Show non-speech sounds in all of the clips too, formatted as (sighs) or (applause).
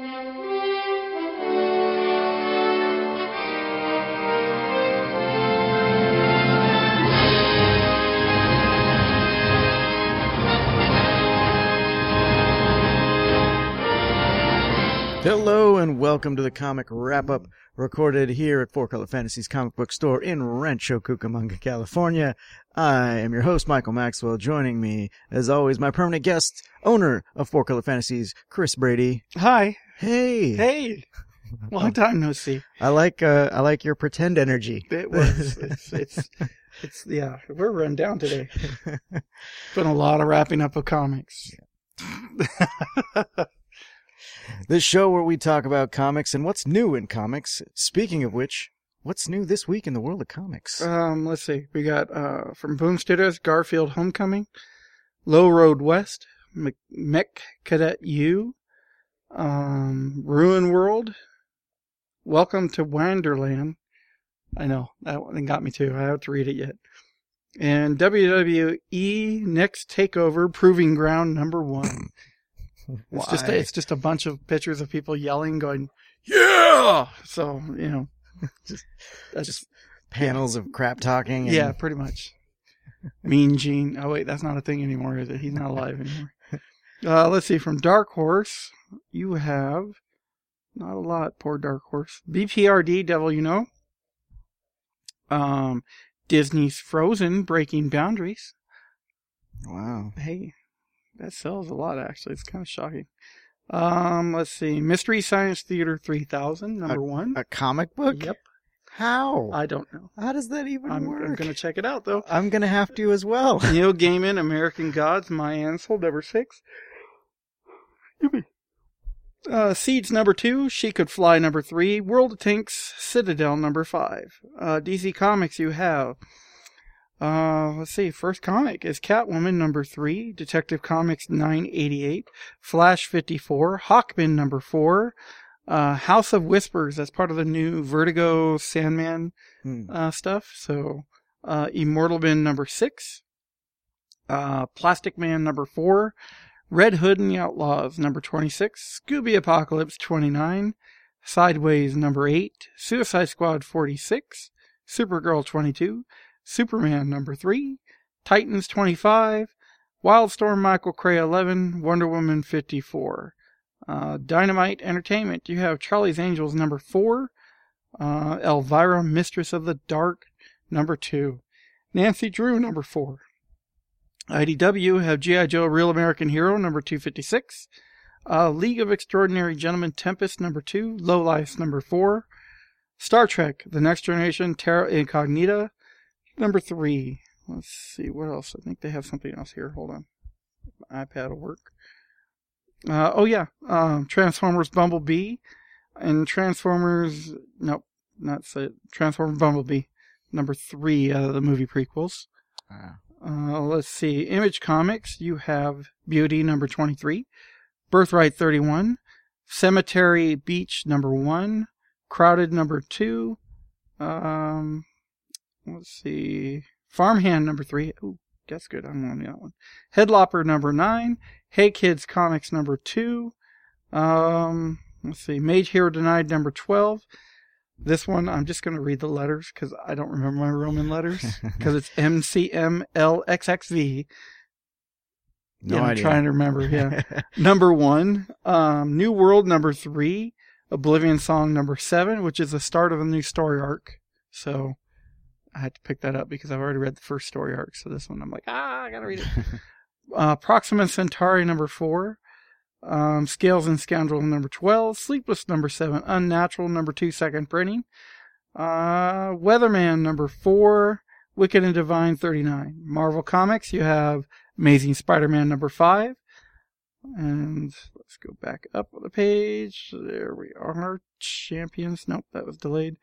Hello and welcome to the comic wrap up recorded here at Four Color Fantasies comic book store in Rancho Cucamonga, California. I am your host, Michael Maxwell. Joining me, as always, my permanent guest, owner of Four Color Fantasies, Chris Brady. Hi. Hey. Hey. Long time no see. I like, uh, I like your pretend energy. It was. It's, it's, it's, yeah, we're run down today. (laughs) Been a lot of wrapping up of comics. (laughs) This show where we talk about comics and what's new in comics. Speaking of which, what's new this week in the world of comics? Um, let's see. We got, uh, from Boom Studios, Garfield Homecoming, Low Road West, Mech Cadet Yu, um, Ruin World, Welcome to Wanderland. I know, that one got me too. I have to read it yet. And WWE NXT Takeover Proving Ground number one. (laughs) It's just a, it's just a bunch of pictures of people yelling, going, "Yeah!" So you know, (laughs) Just- that's just panels of crap talking. And yeah, pretty much. mean Gene. Oh wait, that's not a thing anymore, is it? He's not alive anymore. Uh, let's see. From Dark Horse, you have not a lot. Poor Dark Horse. BPRD, Devil You Know. Um, Disney's Frozen, Breaking Boundaries. Wow. Hey, that sells a lot actually. It's kind of shocking. Um, let's see. Mystery Science Theater 3000, number one. A comic book? Yep. How? I don't know. How does that even I'm, work? I'm gonna check it out though. I'm gonna have to as well. Neil Gaiman, American Gods, My Ainsel, number six. Yippee. Uh, Seeds number two, She Could Fly number three, World of Tanks, Citadel number five. Uh, DC Comics you have. Uh, let's see, first comic is Catwoman number three, Detective Comics 988, Flash 54, Hawkman number four, uh, House of Whispers, that's part of the new Vertigo Sandman Hmm. uh, stuff. So, uh, Immortal Man number six, uh, Plastic Man number four, Red Hood and the Outlaws number 26, Scooby Apocalypse 29, Sideways number eight, Suicide Squad 46, Supergirl 22, Superman number three, Titans 25, Wildstorm Michael Cray 11, Wonder Woman 54. Uh, Dynamite Entertainment, you have Charlie's Angels number four, uh, Elvira, Mistress of the Dark, number two. Nancy Drew, number four. IDW have G.I. Joe Real American Hero, number 256. Uh, League of Extraordinary Gentlemen Tempest, number two. Low Life, number four. Star Trek, The Next Generation, Terra Incognita, number three. Let's see, what else? I think they have something else here. Hold on. My iPad will work. Uh, oh yeah, um, Transformers Bumblebee and Transformers, nope, not so, Transformers Bumblebee, number three out of the movie prequels. Ah. Uh, let's see, Image Comics, you have Beauty number 23, Birthright 31, Cemetery Beach number one, Crowded number two, um, let's see, Farmhand number three, oh, that's good, I'm on that one. Headlopper number nine, Hey Kids Comics number two, um, let's see, Mage Hero Denied number 12, this one, I'm just going to read the letters because I don't remember my Roman letters (laughs) because it's MCMLXXV. No yeah, I'm idea. trying to remember. Yeah. (laughs) number one, um, New World number three, Oblivion Song number seven, which is the start of a new story arc. So I had to pick that up because I've already read the first story arc. So this one, I'm like, ah, I gotta read it. (laughs) uh, Proxima Centauri number four, um, Scales and Scoundrel number 12, Sleepless number 7, Unnatural number 2, second printing, uh, Weatherman number 4, Wicked and Divine 39. Marvel Comics, you have Amazing Spider-Man number 5, and let's go back up the page. There we are. Champions. Nope, that was delayed.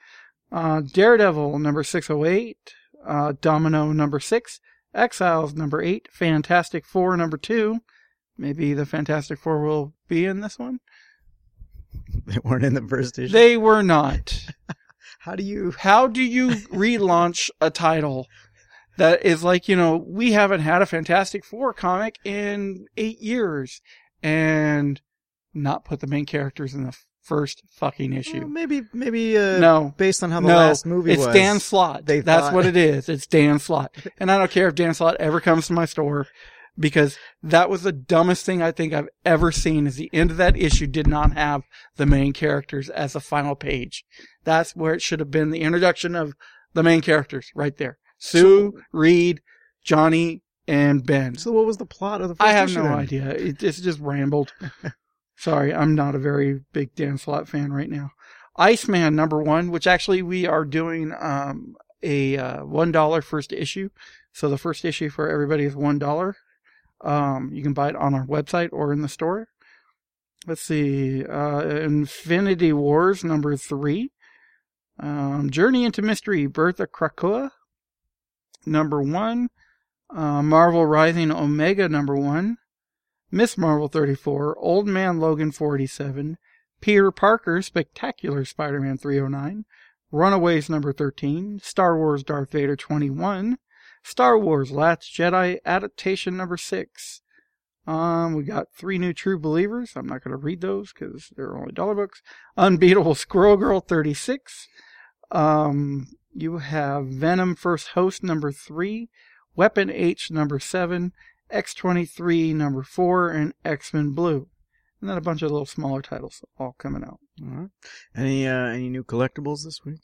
Uh, Daredevil number 608, uh, Domino number 6, Exiles number 8, Fantastic Four number 2, Maybe the Fantastic Four will be in this one. (laughs) they weren't in the first issue. They were not. (laughs) How do you? How do you relaunch a title that is like, you know, we haven't had a Fantastic Four comic in eight years and not put the main characters in the first fucking issue. Well, maybe maybe uh, no, based on how the no, last movie it's was. It's Dan Slott. That's thought- what it (laughs) is. It's Dan Slott. And I don't care if Dan Slott ever comes to my store because that was the dumbest thing I think I've ever seen is the end of that issue did not have the main characters as the final page. That's where it should have been the introduction of the main characters right there. Sue, Reed, Johnny, and Ben. So what was the plot of the first I have issue no then? idea. It, it's just rambled. (laughs) Sorry, I'm not a very big Dan Slott fan right now. Iceman number one, which actually we are doing um, a uh, one dollar first issue. So the first issue for everybody is one dollar. Um, you can buy it on our website or in the store. Let's see, uh, Infinity Wars number three, um, Journey into Mystery, Birth of Krakoa, number one, uh, Marvel Rising Omega number one, Miss Marvel 34, Old Man Logan 47, Peter Parker Spectacular Spider-Man 309, Runaways number 13, Star Wars Darth Vader 21, Star Wars Last Jedi adaptation number 6. Um, we got three new True Believers. I'm not going to read those because they're only dollar books. Unbeatable Squirrel Girl 36. Um, you have Venom First Host number 3, Weapon H number 7, X23 number 4, and X-Men Blue. And then a bunch of little smaller titles all coming out. All right. Any uh, any new collectibles this week?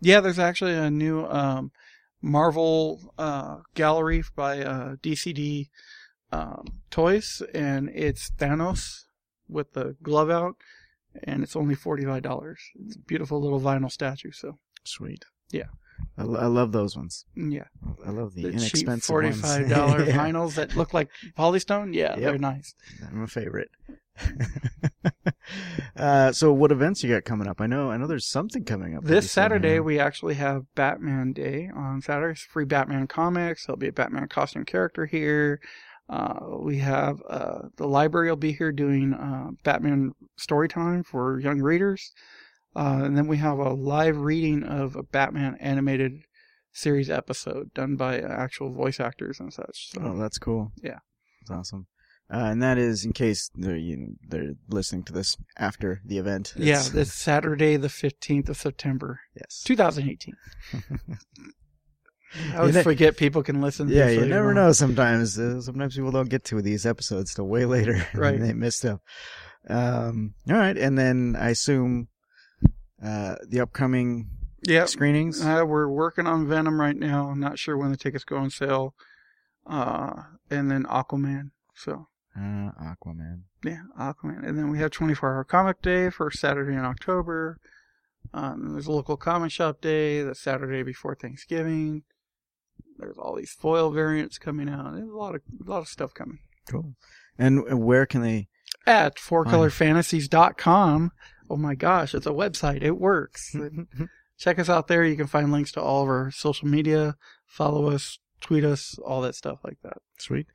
Yeah, there's actually a new um, Marvel uh, gallery by uh, DCD um, Toys, and it's Thanos with the glove out, and it's only forty-five dollars. It's a beautiful little vinyl statue. So Sweet. Yeah. I, I love those ones. yeah, I love the, the, cheap inexpensive forty-five ones. dollar (laughs) Yeah. vinyls that look like polystone. Yeah, Yep. they're nice. I'm a favorite. (laughs) uh, so what events you got coming up? I know, I know there's something coming up. This Saturday, here. we actually have Batman Day on Saturday. It's free Batman comics. There'll be a Batman costume character here. Uh, we have uh, the library will be here doing uh, Batman story time for young readers. Uh, and then we have a live reading of a Batman animated series episode done by actual voice actors and such. So, Oh, that's cool. Yeah. that's awesome. Uh, and that is in case they're you know, they're listening to this after the event. yeah, It's- Saturday, the 15th of September, yes. 2018. (laughs) I always ne- forget people can listen. Yeah, you never know. Sometimes, uh, sometimes people don't get to these episodes till way later. (laughs) Right. and they miss stuff. Um, all right, and then I assume uh, the upcoming Yeah, screenings. Uh, we're working on Venom right now. I'm not sure when the tickets go on sale. Uh, and then Aquaman. So Uh, Aquaman. yeah, Aquaman. And then we have 24 Hour Comic Day for Saturday in October. Um, there's a local comic shop day the Saturday before Thanksgiving. There's all these foil variants coming out. There's a lot of a lot of stuff coming. Cool. And where can they? At fourcolorfantasies.com. Oh my gosh, it's a website. It works. (laughs) check us out there. You can find links to all of our social media. Follow us, tweet us, all that stuff like that. Sweet.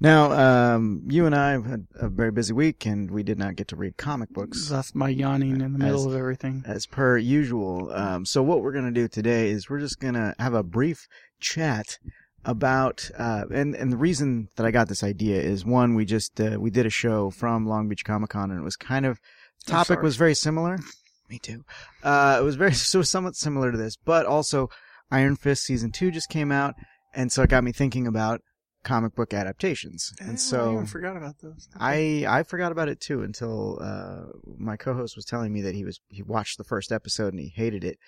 Now, um, you and I have had a very busy week, and we did not get to read comic books That's my yawning in the middle As- of everything. as per usual. Um, so what we're gonna do today is we're just gonna have a brief chat about, uh, and and the reason that I got this idea is one, we just uh, we did a show from Long Beach Comic Con, and it was kind of topic was very similar. (laughs) Me too. Uh, it was very (laughs) so somewhat similar to this, but also Iron Fist season two just came out, and so it got me thinking about comic book adaptations. Eh, And I so even forgot about those. I I forgot about it too until uh, my co-host was telling me that he was he watched the first episode and he hated it.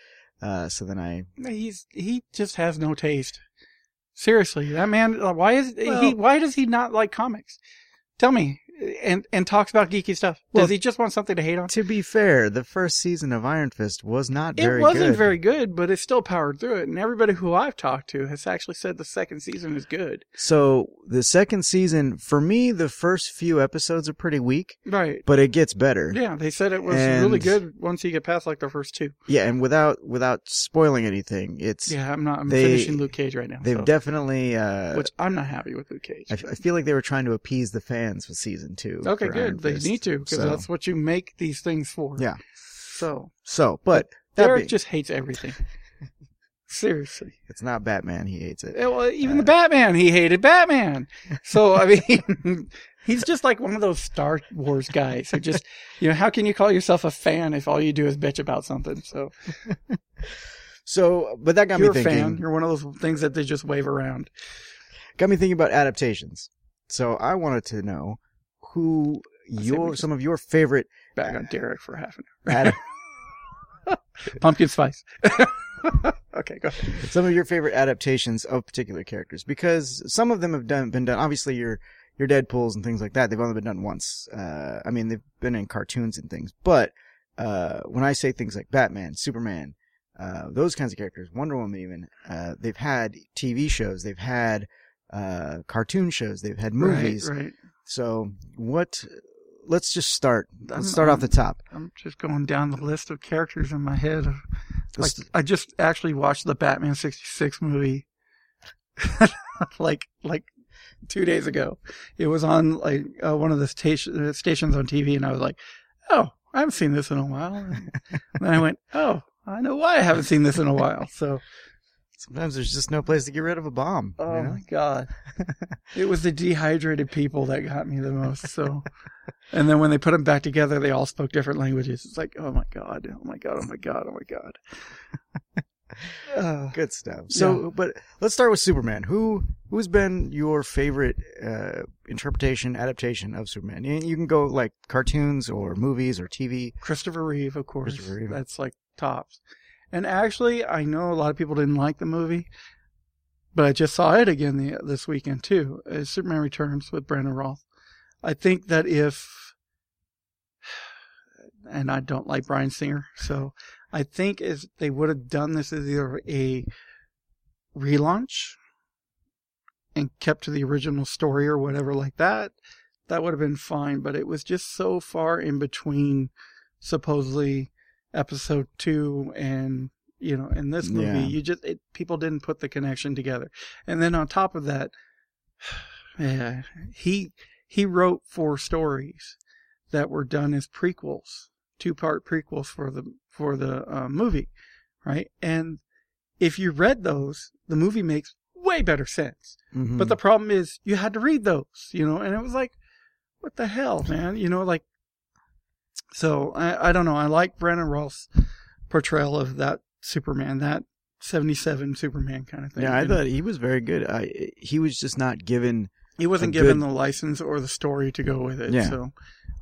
Uh, so then I he's he just has no taste. Seriously, that man. uh, Why is he? Why does he not like comics? Tell me. And and talks about geeky stuff. Does Well- he just want something to hate on? to be fair, the first season of Iron Fist was not very good. It wasn't good. very good, but it still powered through it. And everybody who I've talked to has actually said the second season is good. So the second season, for me, the first few episodes are pretty weak, Right. but it gets better. Yeah, they said it was And- really good once you get past like the first two. Yeah, and without without spoiling anything, it's Yeah, I'm not. I'm They- finishing Luke Cage right now. they've so- definitely. Uh, which I'm not happy with Luke Cage. I feel like they were trying to appease the fans with season two. okay, good. They need to because So- that's what you make these things for. Yeah. So So, but that Derek being- just hates everything. (laughs) Seriously. it's not Batman. He hates it. Well, even Uh, the Batman, he hated Batman. So I (laughs) mean, He's just like one of those Star Wars guys who just, you know, how can you call yourself a fan if all you do is bitch about something? So (laughs) So, but that got you're me a thinking. fan. You're one of those things that they just wave around. Got me thinking about adaptations. So I wanted to know who say we your some of your favorite Back on Derek for half an ad- hour. (laughs) (laughs) Pumpkin spice. (laughs) okay, go ahead. some of your favorite adaptations of particular characters because some of them have done been done. Obviously, your your Deadpool's and things like that. They've only been done once. Uh, I mean, they've been in cartoons and things. But uh, when I say things like Batman, Superman, uh, those kinds of characters, Wonder Woman, even uh, they've had TV shows, they've had uh, cartoon shows, they've had movies. Right, right. So what? Let's just start. Let's I'm- start off the top. I'm just going down the list of characters in my head. Like, I just actually watched the Batman 66 movie (laughs) like like two days ago. It was on like uh, one of the station, uh, stations on TV, and I was like, "Oh, I haven't seen this in a while." And then I went, "Oh, I know why I haven't seen this in a while." So, Sometimes there's just no place to get rid of a bomb. you oh know? my god, (laughs) it was the dehydrated people that got me the most. So, and then when they put them back together, they all spoke different languages. It's like, oh my god, oh my god, oh my god, oh my god. Uh, (laughs) Good stuff. So, but let's start with Superman. Who who's been your favorite uh, interpretation adaptation of Superman? You, you can go like cartoons or movies or TV. Christopher Reeve, of course. Reeve. That's like tops. And actually, I know a lot of people didn't like the movie, but I just saw it again the, this weekend too. Uh, Superman Returns with Brandon Routh. I think that if, and I don't like Bryan Singer, so I think if they would have done this as either a relaunch and kept to the original story or whatever like that, that would have been fine. But it was just so far in between supposedly episode two and you know in this movie Yeah. you just it, people didn't put the connection together and then on top of that (sighs) yeah he he wrote four stories that were done as prequels two part prequels for the for the uh, movie right and if you read those the movie makes way better sense Mhm. but the problem is you had to read those, you know, and it was like, what the hell, man? You know, like, so I, I don't know. I like Brandon Routh's portrayal of that Superman, that 77 Superman kind of thing. yeah, I thought he was very good. I he was just not given. he wasn't given good- the license or the story to go with it. Yeah. So,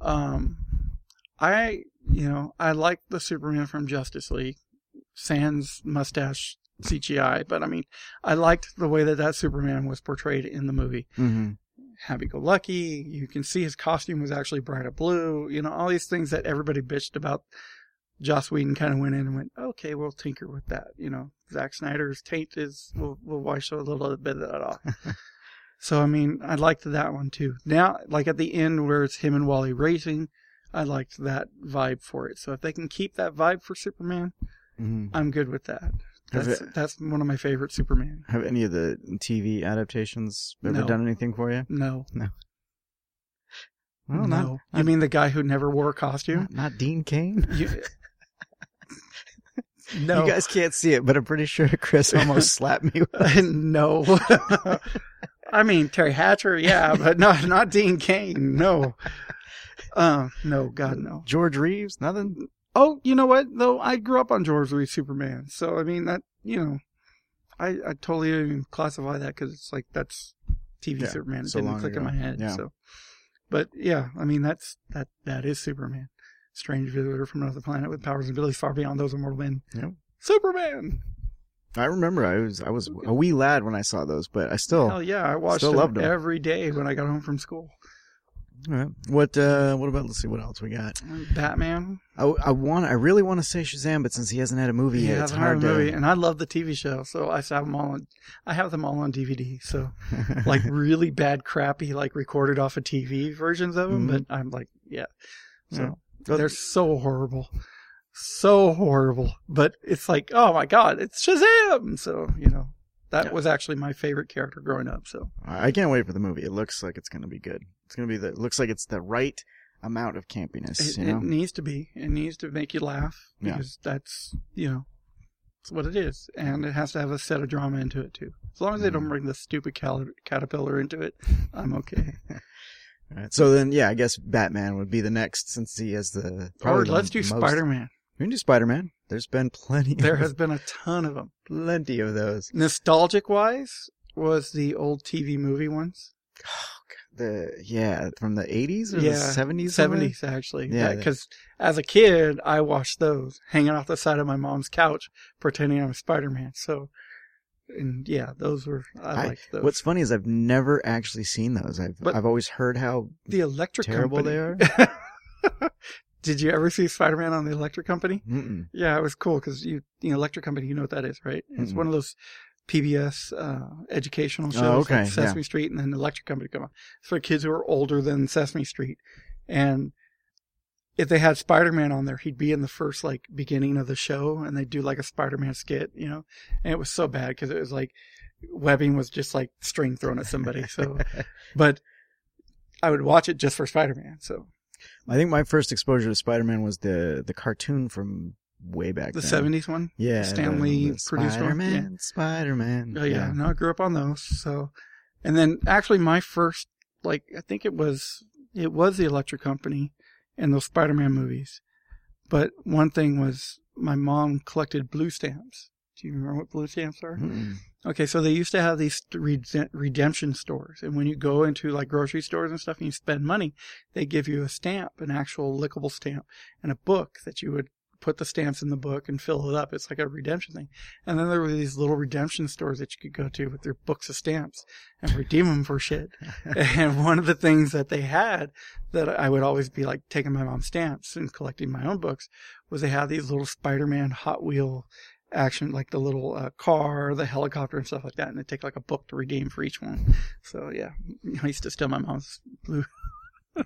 um, I, you know, I like the Superman from Justice League, sans mustache CGI, but I mean, I liked the way that that Superman was portrayed in the movie. hmm happy go lucky. You can see his costume was actually brighter blue. You know, all these things that everybody bitched about. Joss Whedon kind of went in and went, okay, we'll tinker with that. You know, Zack Snyder's taint is, we'll, we'll wash a little bit of that off. (laughs) so, I mean, I liked that one too. Now, like at the end where it's him and Wally racing, I liked that vibe for it. So if they can keep that vibe for Superman, hmm I'm good with that. That's, it- that's one of my favorite Superman. Have any of the TV adaptations ever No. done anything for you? No. No. Well, no. not, you not, mean the guy who never wore a costume? not, not Dean Cain. (laughs) (laughs) You, no, You guys can't see it, but I'm pretty sure Chris almost (laughs) slapped me. With it. no. I mean Teri Hatcher, yeah, but no, not Dean Cain. No, uh, no, God, no. George Reeves. Nothing. Oh, you know what? Though I grew up on George Reeves Superman, so I mean that you know, I I totally didn't classify that because it's like that's TV Yeah, Superman. It so didn't click ago. in my head. Yeah. So, but yeah, I mean that's that that is Superman. Strange visitor from another planet with powers and abilities far beyond those of mortal men. Yep. Superman. I remember I was I was a wee lad when I saw those, but I still. Hell yeah, I watched them loved 'em. every day when I got home from school. All right. What uh what about let's see what else we got. Batman. I, I want I really want to say Shazam, but since he hasn't had a movie Yeah, yet, it's hard hard movie, to. and I love the TV show, so I have them all. On, I have them all on DVD. So (laughs) like really bad, crappy, like recorded off of TV versions of them. Mhm. But I'm like, yeah. So Yeah. Well, they're so horrible, so horrible. But it's like, oh my god, it's Shazam! So you know, that Yeah. was actually my favorite character growing up. So I can't wait for the movie. It looks like it's gonna be good. It's gonna be the looks like it's the right amount of campiness. it, you know. it needs to be. It needs to make you laugh Yeah. because that's you know, it's what it is, and it has to have a set of drama into it too. As long as they don't mm. bring the stupid cal- caterpillar into it, I'm okay. (laughs) Alright, So then, yeah, I guess Batman would be the next since he has the. Or let's do Spider Man. We can do Spider Man. There's been plenty. There has (laughs) been a ton of them. plenty of those. Nostalgic wise, was the old TV movie ones. Oh, The yeah, from the 80s or Yeah, the 70s. Seventies actually. Yeah. Yeah, because as a kid, I watched those hanging off the side of my mom's couch, pretending I'm Spider Man. So, and yeah, those were I, I- liked those. What's funny is I've never actually seen those. I've But- I've always heard how the Electric terrible Company? they are. (laughs) Did you ever see Spider Man on the Electric Company? Mm-mm. Yeah, it was cool because you, the Electric Company, you know what that is, right? It's Mm-mm. one of those PBS uh, educational shows, Oh, okay, like Sesame Street, and then Electric Company come on. It's for kids who are older than Sesame Street, and if they had Spider Man on there, he'd be in the first like beginning of the show, and they'd do like a Spider Man skit, you know, and it was so bad because it was like webbing was just like string thrown at somebody. So, (laughs) but I would watch it just for Spider Man. So I think my first exposure to Spider Man was the the cartoon from way back the then. seventies one. Yeah, Stan Lee produced one? Spider Man. Spider Man. Oh yeah, no, I grew up on those. So, and then actually my first, like, I think it was, it was the Electric Company and those Spider-Man movies. But one thing was my mom collected blue stamps. Do you remember what blue stamps are? Mm-mm. Okay, so they used to have these redemption stores, and when you go into like grocery stores and stuff and you spend money, they give you a stamp, an actual lickable stamp, and a book that you would put the stamps in the book and fill it up. It's like a redemption thing. And then there were these little redemption stores that you could go to with their books of stamps and redeem them for shit. (laughs) and one of the things that they had that I would always be like taking my mom's stamps and collecting my own books was they had these little Spider-Man Hot Wheel action, like the little uh, car, the helicopter and stuff like that. And they take like a book to redeem for each one. So yeah, I used to steal my mom's blue. (laughs)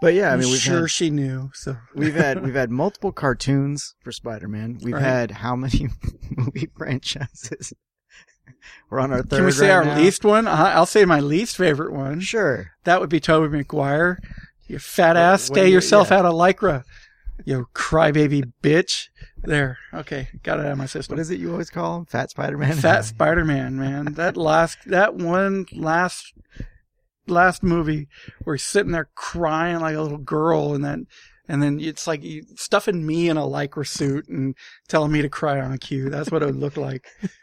But yeah, I mean, we've sure had, she knew. So we've had we've had (laughs) multiple cartoons for Spider Man. We've Right. had how many (laughs) movie franchises? (laughs) We're on our third. Can we say right our now. least one? I'll say my least favorite one. Sure. That would be Tobey Maguire. You fat ass, stay you- yourself yeah. out of lycra. You crybaby bitch. There. Okay. Got it out of my system. What is it you always call him? Fat Spider Man. Fat Spider Man, man. That last, that one last, last movie where he's sitting there crying like a little girl and then, and then it's like you stuffing me in a lycra suit and telling me to cry on cue. That's what it would look like. (laughs)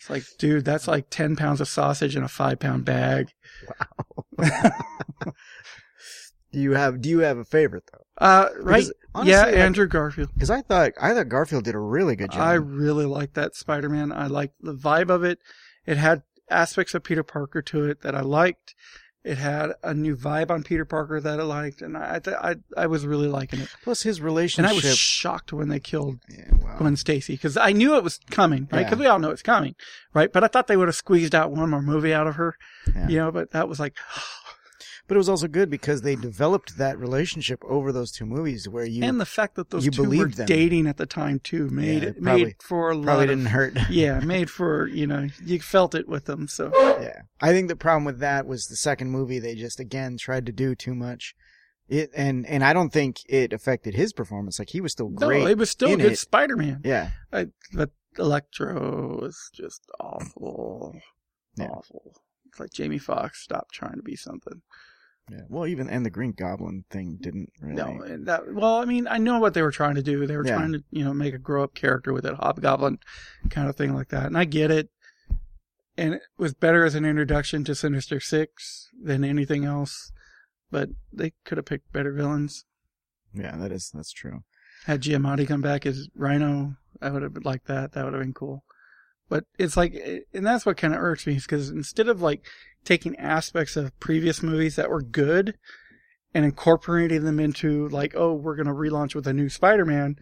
It's like, dude, that's like 10 pounds of sausage in a five pound bag. Wow. (laughs) do you have Do you have a favorite though? Uh, right. Honestly, yeah, like- Andrew Garfield. Because I thought I thought Garfield did a really good job. I really like that Spider Man. I liked the vibe of it. It had aspects of Peter Parker to it that I liked. It had a new vibe on Peter Parker that I liked, and I I I was really liking it. Plus his relationship. And. I was shocked when they killed yeah, wow. Gwen Stacy because I knew it was coming, right? Yeah. Because we all know it's coming, right? But I thought they would have squeezed out one more movie out of her, Yeah. you know. But that was like, But it was also good because they developed that relationship over those two movies where you and the fact that those you two were them. dating at the time too made Yeah, it probably- made for a lot probably of didn't hurt. (laughs) yeah, (laughs) made for you know you felt it with them. So Yeah. I think the problem with that was the second movie they just again tried to do too much. It and and I don't think it affected his performance. Like he was still great. no, it was still good. Spider Man. yeah. I, but Electro was just awful, Yeah. awful. It's like Jamie Foxx stopped trying to be something. Yeah. Well, even and the Green Goblin thing didn't really. No, and that well, I mean, I know what they were trying to do. They were Yeah. trying to, you know, make a grow up character with it, Hobgoblin kind of thing like that. And I get it. And it was better as an introduction to Sinister Six than anything else. But they could have picked better villains. Yeah, that is that's true. Had Giamatti come back as Rhino, I would have liked that. That would have been cool. But it's like, and that's what kind of irks me, is because instead of like taking aspects of previous movies that were good and incorporating them into like, oh, we're going to relaunch with a new Spider-Man,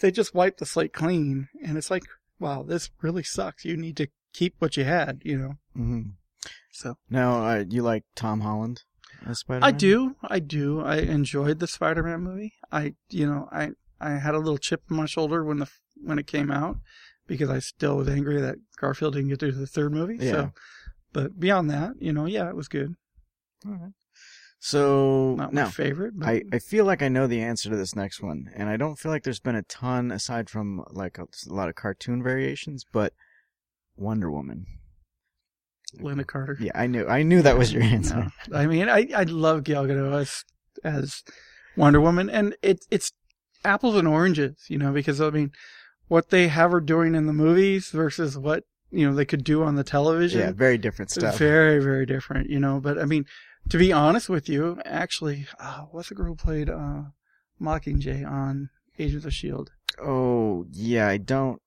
they just wipe the slate clean. And it's like, wow, this really sucks. You need to keep what you had, you know? hmm So Now, uh, you like Tom Holland as Spider? I do. I do. I enjoyed the Spider-Man movie. I, you know, I, I had a little chip on my shoulder when the, when it came out because I still was angry that Garfield didn't get through to the third movie. Yeah. So, but beyond that, you know, yeah, it was good. So Not my favorite, but I, I feel like I know the answer to this next one, and I don't feel like there's been a ton aside from like a, a lot of cartoon variations, but Wonder Woman. Lynda Carter. Yeah, I knew. I knew that was your (laughs) answer. No. I mean, I, I love Gal Gadot as, as Wonder Woman and it's, it's apples and oranges, you know, because I mean, what they have her doing in the movies versus what, you know, they could do on the television. Yeah, very different stuff. Very, very different, you know, but I mean, to be honest with you, actually, uh, what's the girl who played, uh, Mockingjay on Agents of the S.H.I.E.L.D.? Oh, yeah, I don't.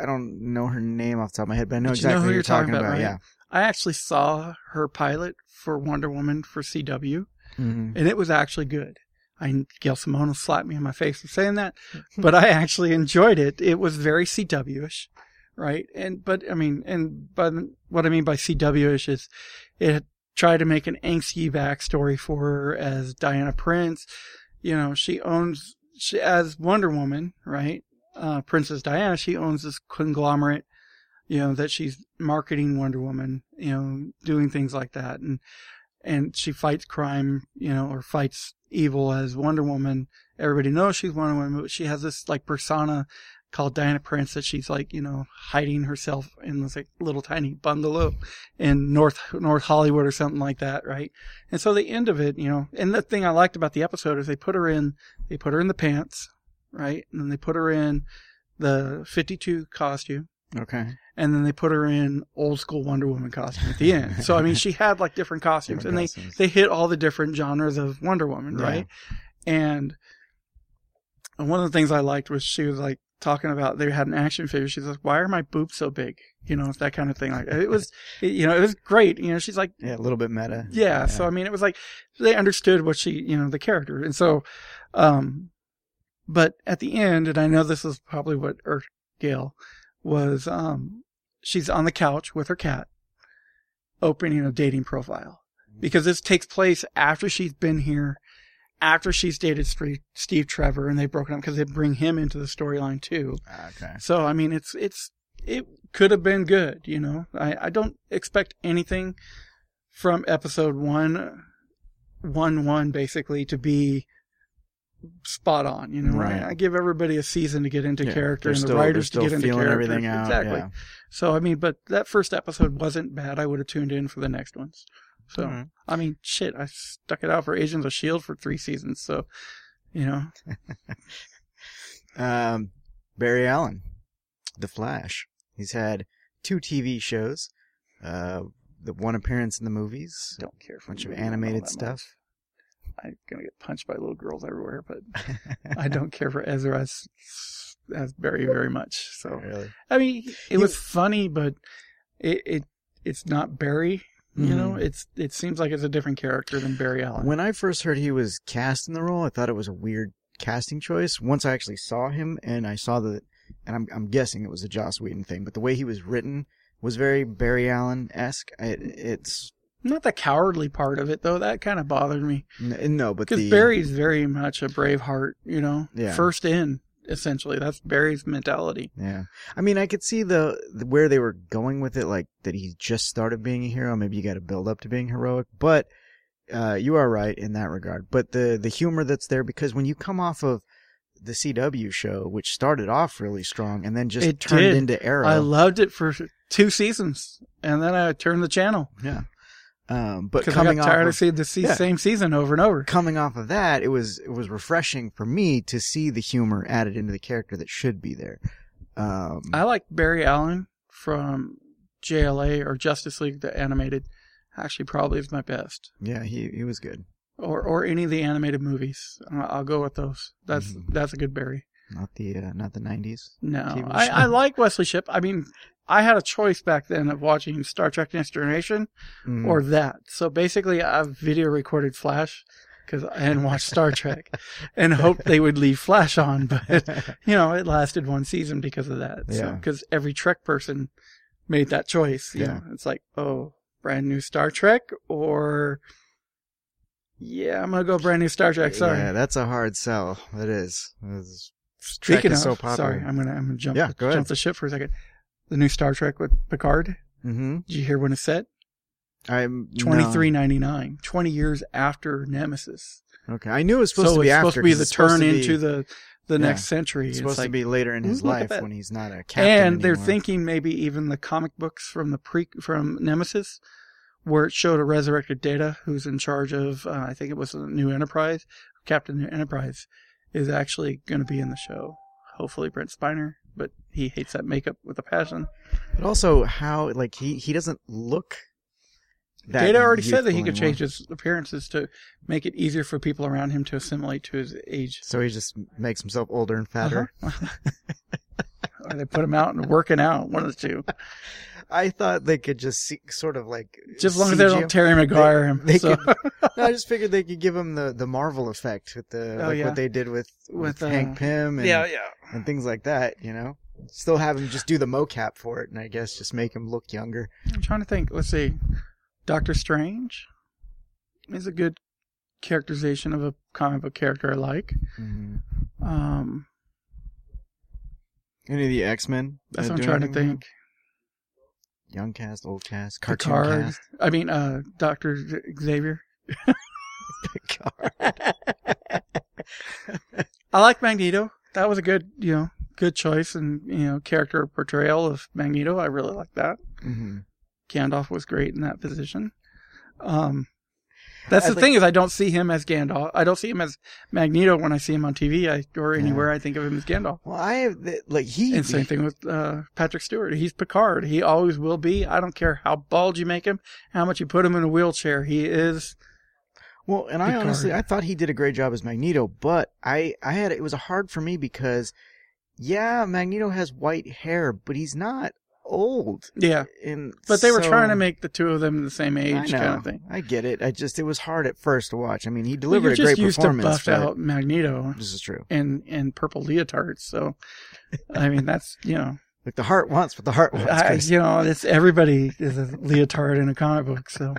I don't know her name off the top of my head, but I know But you know exactly who what you're talking talking about. right? Yeah. I actually saw her pilot for Wonder Woman for CW. hmm and it was actually good. I Gail Simone will slap me in my face for saying that, (laughs) but I actually enjoyed it. It was very CW-ish, right? And but I mean, and but what I mean by CW-ish is it tried to make an angsty backstory for her as Diana Prince. You know, she owns she as Wonder Woman, right? Uh, Princess Diana. She owns this conglomerate. You know that she's marketing Wonder Woman. You know, doing things like that, and and she fights crime, you know, or fights evil as Wonder Woman. Everybody knows she's Wonder Woman, but she has this like persona called Diana Prince that she's like, you know, hiding herself in this like little tiny bungalow in North North Hollywood or something like that, right? And so the end of it, you know, and the thing I liked about the episode is they put her in they put her in the pants, right? And then they put her in the 52 costume Okay. and then they put her in old school Wonder Woman costume at the end. So I mean, she (laughs) had like different costumes, Different and costumes. they they hit all the different genres of Wonder Woman, Yeah. right? And one of the things I liked was she was like talking about they had an action figure. She's like, "Why are my boobs so big?" You know, that kind of thing. Like it was, (laughs) you know, it was great. You know, she's like, Yeah, a little bit meta. yeah, So I mean, it was like they understood what she, you know, the character, and so, um, but at the end, and I know this is probably what irked Gail was, um, she's on the couch with her cat, opening a dating profile because this takes place after she's been here, after she's dated Steve, Trevor, and they've broken up because they bring him into the storyline too. Okay. So I mean, it's it's it could have been good. You know, I I don't expect anything from episode one, one one basically to be spot on. You know, Right. I, I give everybody a season to get into Yeah, character and the they're writers to get into character. everything out, Exactly. yeah. So I mean, but that first episode wasn't bad. I would have tuned in for the next ones. So Alright. I mean, shit, I stuck it out for Agents of Shield for three seasons. So you know, (laughs) Um, Barry Allen, The Flash. He's had two TV shows, uh, the one appearance in the movies. don't care for Bunch of animated stuff. much. I'm gonna get punched by little girls everywhere, but (laughs) I don't care for Ezra as, as very, very much. So really. I mean, it was funny, but it, it it's not Barry. You know, Mhm. it's it seems like it's a different character than Barry Allen. When I first heard he was cast in the role, I thought it was a weird casting choice. Once I actually saw him and I saw that, and I'm, I'm guessing it was a Joss Whedon thing, but the way he was written was very Barry Allen esque. It, it's not the cowardly part of it though. That kind of bothered me n- no, but because the Barry's very much a brave heart. You know, Yeah. first in essentially. That's Barry's mentality. Yeah, I mean, I could see the, the where they were going with it, like that he just started being a hero. Maybe you got to build up to being heroic, but uh, you are right in that regard. But the the humor that's there because when you come off of the CW show, which started off really strong and then just It turned did. into Arrow, I loved it for two seasons, and then I turned the channel yeah. Um, but because I coming got tired off of seeing the Yeah. same season over and over. coming off of that, it was it was refreshing for me to see the humor added into the character that should be there. Um, I like Barry Allen from JLA or Justice League, the animated. Actually, probably is my best, yeah, he he was good. or or any of the animated movies. I'll go with those. That's Mhm. that's a good Barry. Not the uh, not the nineties. No, I. I like Wesley Shipp. I mean, I had a choice back then of watching Star Trek Next Generation Mm. or that. So basically, I've video recorded Flash because I hadn't watched Star (laughs) Trek and hoped they would leave Flash on, but (laughs) you know, it lasted one season because of that. So Yeah. because every Trek person made that choice. You Yeah. know, it's like, oh, brand new Star Trek or yeah, I'm gonna go brand new Star Trek. Sorry. Yeah, that's a hard sell. It is. It's- Speaking Trek of, so popular. sorry, I'm gonna I'm gonna jump Yeah, go jump the ship for a second. The new Star Trek with Picard. Mm-hmm. Did you hear when it's set? I'm Twenty three ninety nine. Twenty years after Nemesis. Okay, I knew it was supposed so to be it's after. supposed to be the turn be- into the the Yeah. next century. It's It's supposed like, to be later in his Ooh, look at life when he's not a captain. and they're anymore. thinking maybe even the comic books from the pre from Nemesis, where it showed a resurrected Data who's in charge of uh, I think it was the New Enterprise, Captain New Enterprise, is actually going to be in the show. Hopefully Brent Spiner, but he hates that makeup with a passion. But also, how like he he doesn't look. that Data already said that he could anymore. change his appearances to make it easier for people around him to assimilate to his age. So he just makes himself older and fatter. Uh-huh. (laughs) or they put him out and working out, one of the two. (laughs) I thought they could just see, sort of like Just as long as they don't him. Terry Maguire him. they so. (laughs) No, I just figured they could give him the, the Marvel effect with the Oh, like yeah. what they did with with, With, uh, Hank Pym and yeah, yeah. and things like that. You know, still have him just do the mocap for it, and I guess just make him look younger. I'm trying to think. Let's see. Doctor Strange is a good characterization of a comic book character I like. Um, Any of the X Men? that's what I'm trying to think. Young cast, old cast, cartoon Picard. cast. I mean, uh, Doctor Xavier. (laughs) Picard. I like Magneto. That was a good, you know, good choice and you know character portrayal of Magneto. I really like that. hmm Gandalf was great in that position. Um, that's I the think- thing is I don't see him as Gandalf. I don't see him as Magneto when I see him on TV I, or anywhere. I think of him as Gandalf. Well, I like he. And same thing with uh, Patrick Stewart. He's Picard. He always will be. I don't care how bald you make him, how much you put him in a wheelchair. He is. Well, and I Picard. honestly, I thought he did a great job as Magneto, but I, I had it was hard for me because, yeah, Magneto has white hair, but he's not old. Yeah. And But they were so- trying to make the two of them the same age know, kind of thing. I get it. I just it was hard at first to watch. I mean, he Well, delivered you're a just great used to performance. buffed out Magneto This is true. and and purple leotards. So, I mean, that's you know, (laughs) Like the heart wants what the heart wants. I, you know, it's everybody is a leotard in a comic book. So,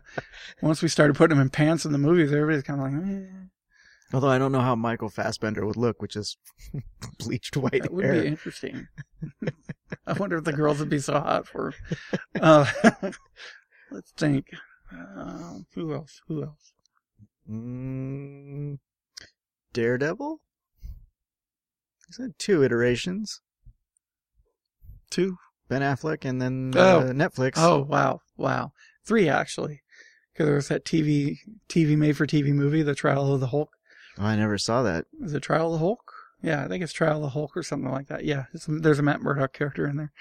once we started putting them in pants in the movies, everybody's kind of like, eh, Although I don't know how Michael Fassbender would look, which is (laughs) bleached white that would hair. be interesting. (laughs) I wonder if the girls would be so hot for. Uh, (laughs) let's think. Uh, who else? Who else? Mm, Daredevil. He's had two iterations. Two. Ben Affleck and then Oh. uh, Netflix. Oh wow, wow, three actually. Because there was that TV TV made for TV movie, The Trial of the Hulk. Oh, I never saw that. Is it Trial of the Hulk? Yeah, I think it's Trial of the Hulk or something like that. Yeah, it's, there's a Matt Murdock character in there.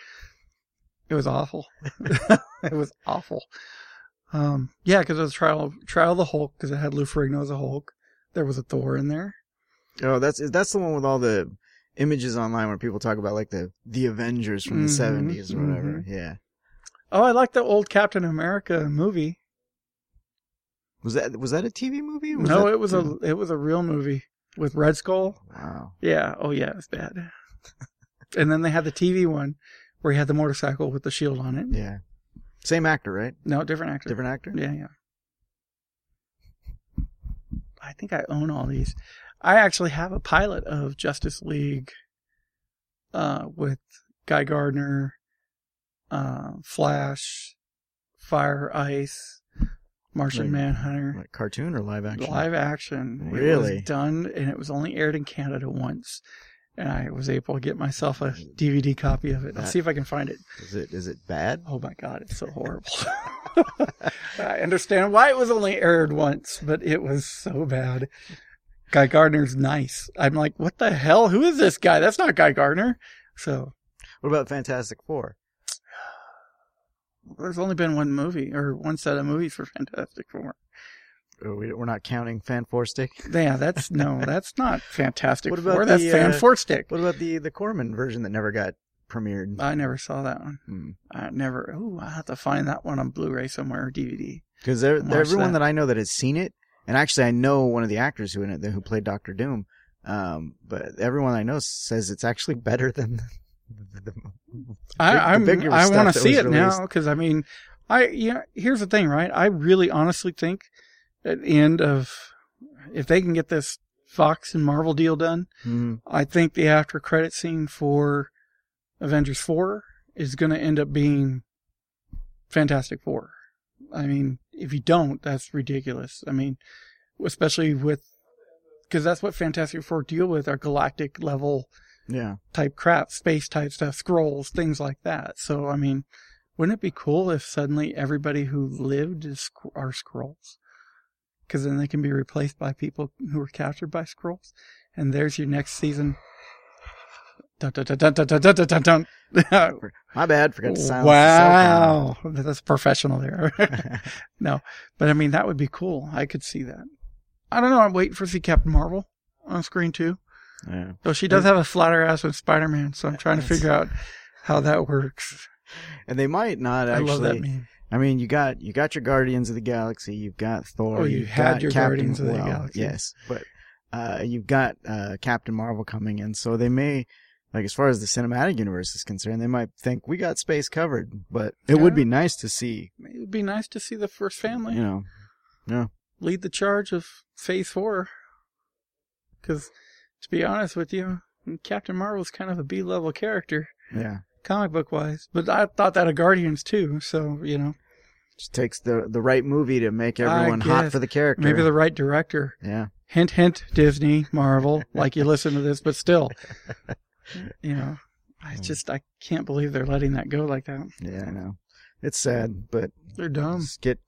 It was awful. (laughs) it was awful. Um, yeah, because it was Trial Trial of the Hulk because it had Lou Ferrigno as a Hulk. There was a Thor in there. Oh, that's that's the one with all the images online where people talk about like the the Avengers from the Mhm, seventies or whatever. mhm. Yeah. Oh, I like the old Captain America movie. Was that was that a TV movie? Was no, that- it was a it was a real movie with Red Skull. Wow. Yeah. Oh, yeah. It was bad. (laughs) and then they had the TV one where he had the motorcycle with the shield on it. Yeah. Same actor, right? No, different actor. Different actor. Yeah, yeah. I think I own all these. I actually have a pilot of Justice League uh, with Guy Gardner, uh, Flash, Fire Ice, Martian Like- Manhunter. Like cartoon or live action? Live action. It Really? was done, and it was only aired in Canada once. And I was able to get myself a DVD copy of it. I'll see if I can find it. Is it is it bad? Oh my god, it's so horrible. (laughs) (laughs) I understand why it was only aired once, but it was so bad. Guy Gardner's nice. I'm like, what the hell? Who is this guy? That's not Guy Gardner. So What about Fantastic Four? There's only been one movie or one set of movies for (laughs) Fantastic Four. Oh, we, we're not counting Fan Four Stick. (laughs) Yeah, that's no, (laughs) that's not Fantastic What about Four. That's the, Fan uh, Four Stick. What about the the Corman version that never got premiered? I never saw that one. Hmm. I never. Ooh, I have to find that one on Blu-ray somewhere or DVD. Because everyone that. that I know that has seen it, and actually I know one of the actors who in it who played Doctor Doom. Um, but everyone I know says it's actually better than the, the I, big- the I'm, bigger I want to see it now because I mean, I yeah. Here's the thing, right? I really honestly think at the end of if they can get this Fox and Marvel deal done, Mhm. I think the after credit scene for Avengers Four is going to end up being Fantastic Four. I mean, if you don't, that's ridiculous. I mean, especially with because that's what Fantastic Four deal with are galactic level yeah type crap, space type stuff, Skrulls, things like that. So I mean, wouldn't it be cool if suddenly everybody who lived is, are Skrulls? Because then they can be replaced by people who were captured by Skrulls, and there's your next season. Dun, dun, dun, (laughs) My bad, forgot to silence. Wow, (laughs) that's professional there. (laughs) no, but I mean that would be cool. I could see that. I don't know. I'm waiting for see Captain Marvel on screen too yeah. Though she does have a flatter ass with Spider Man, so I'm trying to figure out how that works. And they might not I love that actually. meme. I mean, you got you got your Guardians of the Galaxy, you've got Thor, Oh, you you've had got your Captain, Guardians of the well, Galaxy. Yes, but uh, you've got uh, Captain Marvel coming in, so they may, like, as far as the cinematic universe is concerned, they might think we got space covered. But it would be nice to see, It would be nice to see the first family you know, yeah, lead the charge of Phase Four. Because, to be honest with you, Captain Marvel's kind of a B level character, yeah, comic book wise. But I thought that of Guardians too, so you know, just takes the the right movie to make everyone hot for the character. maybe the right director. yeah, Hint, hint, Disney, Marvel, (laughs) like you listen to this, but still, (laughs) you know, I just, I can't believe they're letting that go like that. yeah, I know. It's sad, but They're dumb. get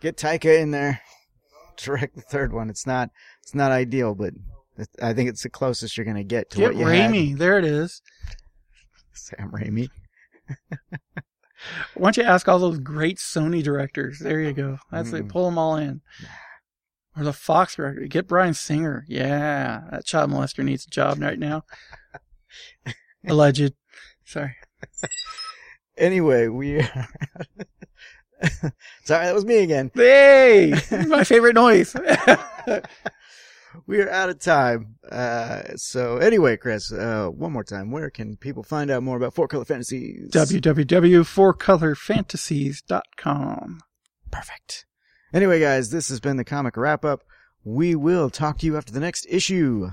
get Taika in there, (laughs) direct the third one. It's not it's not ideal, but I think it's the closest you're gonna get to Get what you had. Raimi. There it is. Sam Raimi. Why don't you ask all those great Sony directors? There you go. That's it. Mm. Pull them all in. Or the Fox director. Get Bryan Singer. Yeah, that child molester needs a job right now. (laughs) Alleged. Sorry. Anyway, we. (laughs) Sorry, that was me again. Hey, (laughs) my favorite noise. We are out of time. Uh, so anyway, Chris, uh, one more time, where can people find out more about Four Color Fantasies? www.4colorfantasies.com. Perfect. Anyway, guys, this has been the comic wrap up. We will talk to you after the next issue.